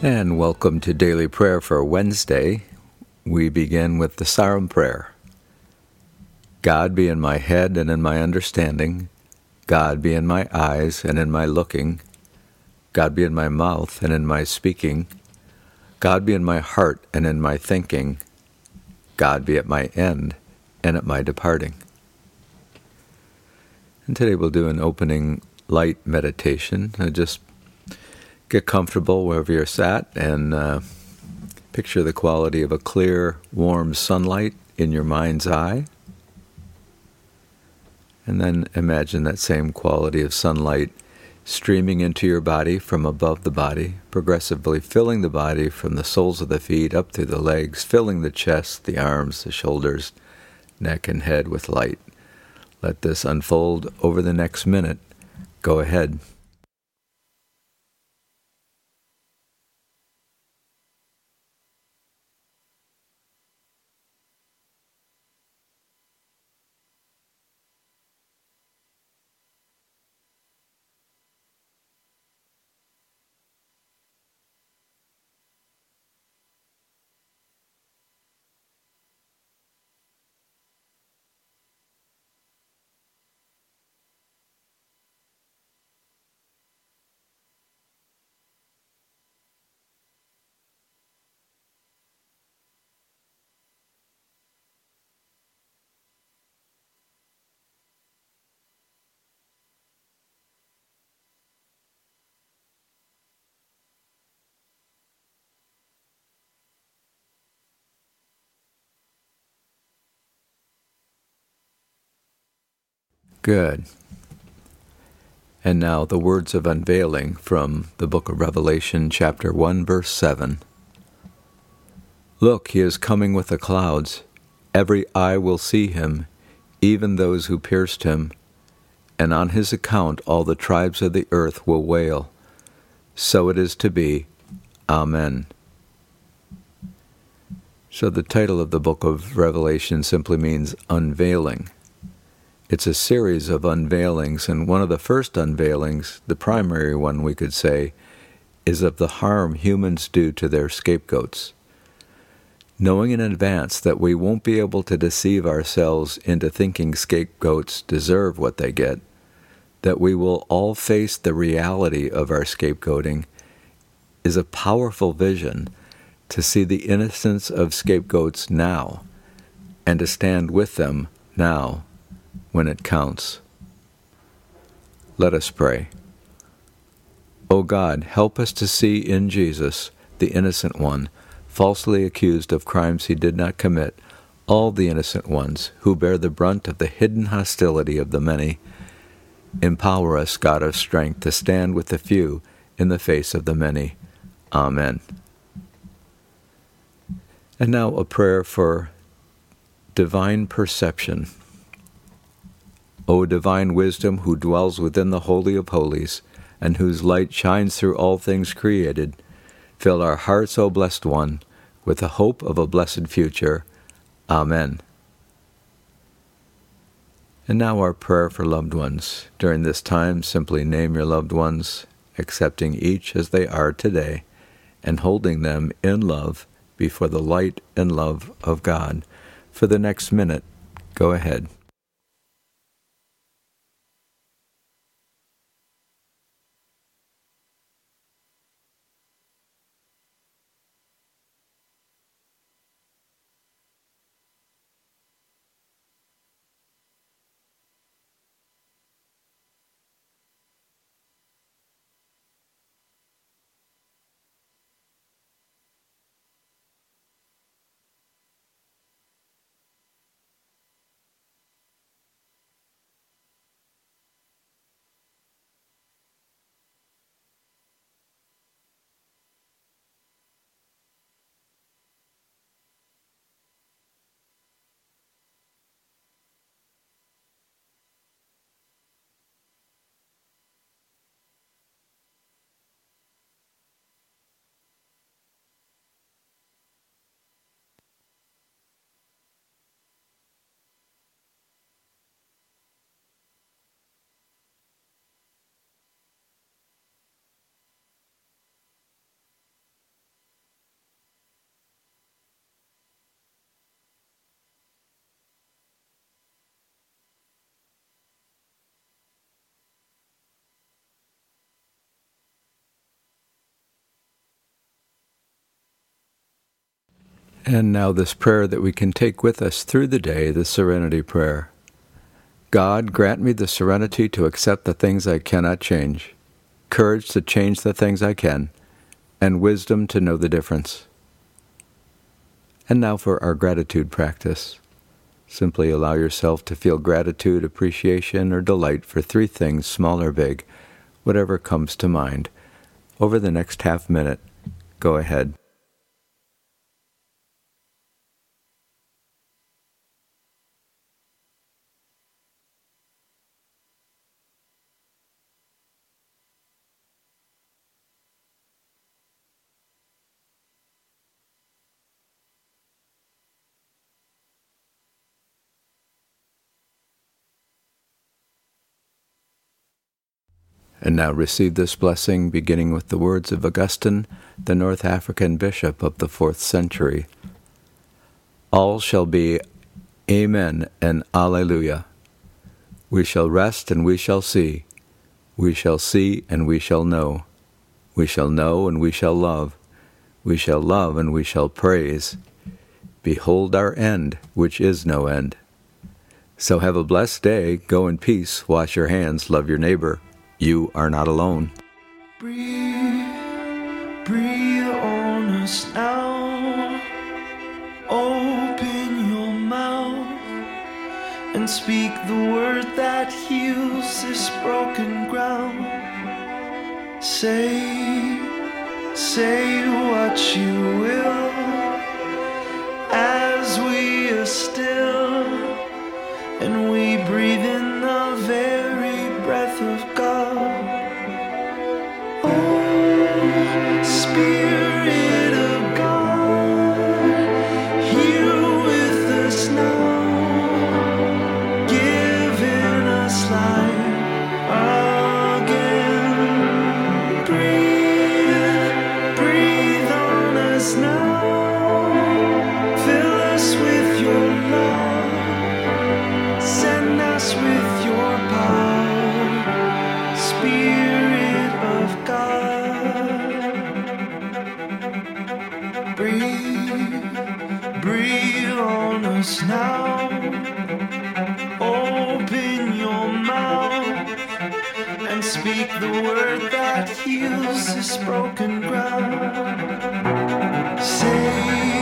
And welcome to Daily Prayer for Wednesday. We begin with the Sarum Prayer. God be in my head and in my understanding. God be in my eyes and in my looking. God be in my mouth and in my speaking. God be in my heart and in my thinking. God be at my end and at my departing. And today we'll do an opening light meditation. Just get comfortable wherever you're sat and uh, picture the quality of a clear, warm sunlight in your mind's eye. And then imagine that same quality of sunlight streaming into your body from above the body, progressively filling the body from the soles of the feet up through the legs, filling the chest, the arms, the shoulders, neck, and head with light. Let this unfold over the next minute. Go ahead. Good. And now the words of unveiling from the book of Revelation, chapter 1, verse 7. Look, he is coming with the clouds. Every eye will see him, even those who pierced him. And on his account all the tribes of the earth will wail. So it is to be. Amen. So the title of the book of Revelation simply means unveiling. It's a series of unveilings, and one of the first unveilings, the primary one we could say, is of the harm humans do to their scapegoats. Knowing in advance that we won't be able to deceive ourselves into thinking scapegoats deserve what they get, that we will all face the reality of our scapegoating, is a powerful vision to see the innocence of scapegoats now and to stand with them now when it counts. Let us pray. O God, help us to see in Jesus, the innocent one, falsely accused of crimes he did not commit, all the innocent ones who bear the brunt of the hidden hostility of the many. Empower us, God of strength, to stand with the few in the face of the many. Amen. And now a prayer for divine perception. O divine wisdom who dwells within the Holy of Holies, and whose light shines through all things created, fill our hearts, O blessed one, with the hope of a blessed future. Amen. And now our prayer for loved ones. During this time, simply name your loved ones, accepting each as they are today, and holding them in love before the light and love of God. For the next minute, go ahead. And now, this prayer that we can take with us through the day, the Serenity Prayer. God, grant me the serenity to accept the things I cannot change, courage to change the things I can, and wisdom to know the difference. And now for our gratitude practice. Simply allow yourself to feel gratitude, appreciation, or delight for three things, small or big, whatever comes to mind. Over the next half minute, go ahead. And now receive this blessing, beginning with the words of Augustine, the North African bishop of the fourth century. All shall be Amen and Alleluia. We shall rest and we shall see. We shall see and we shall know. We shall know and we shall love. We shall love and we shall praise. Behold our end, which is no end. So have a blessed day. Go in peace. Wash your hands. Love your neighbor. You are not alone. Breathe, breathe on us now. Open your mouth and speak the word that heals this broken ground. Say, say what you will as we are still and we breathe in Breathe, breathe on us now. Open your mouth and speak the word that heals this broken ground. Say,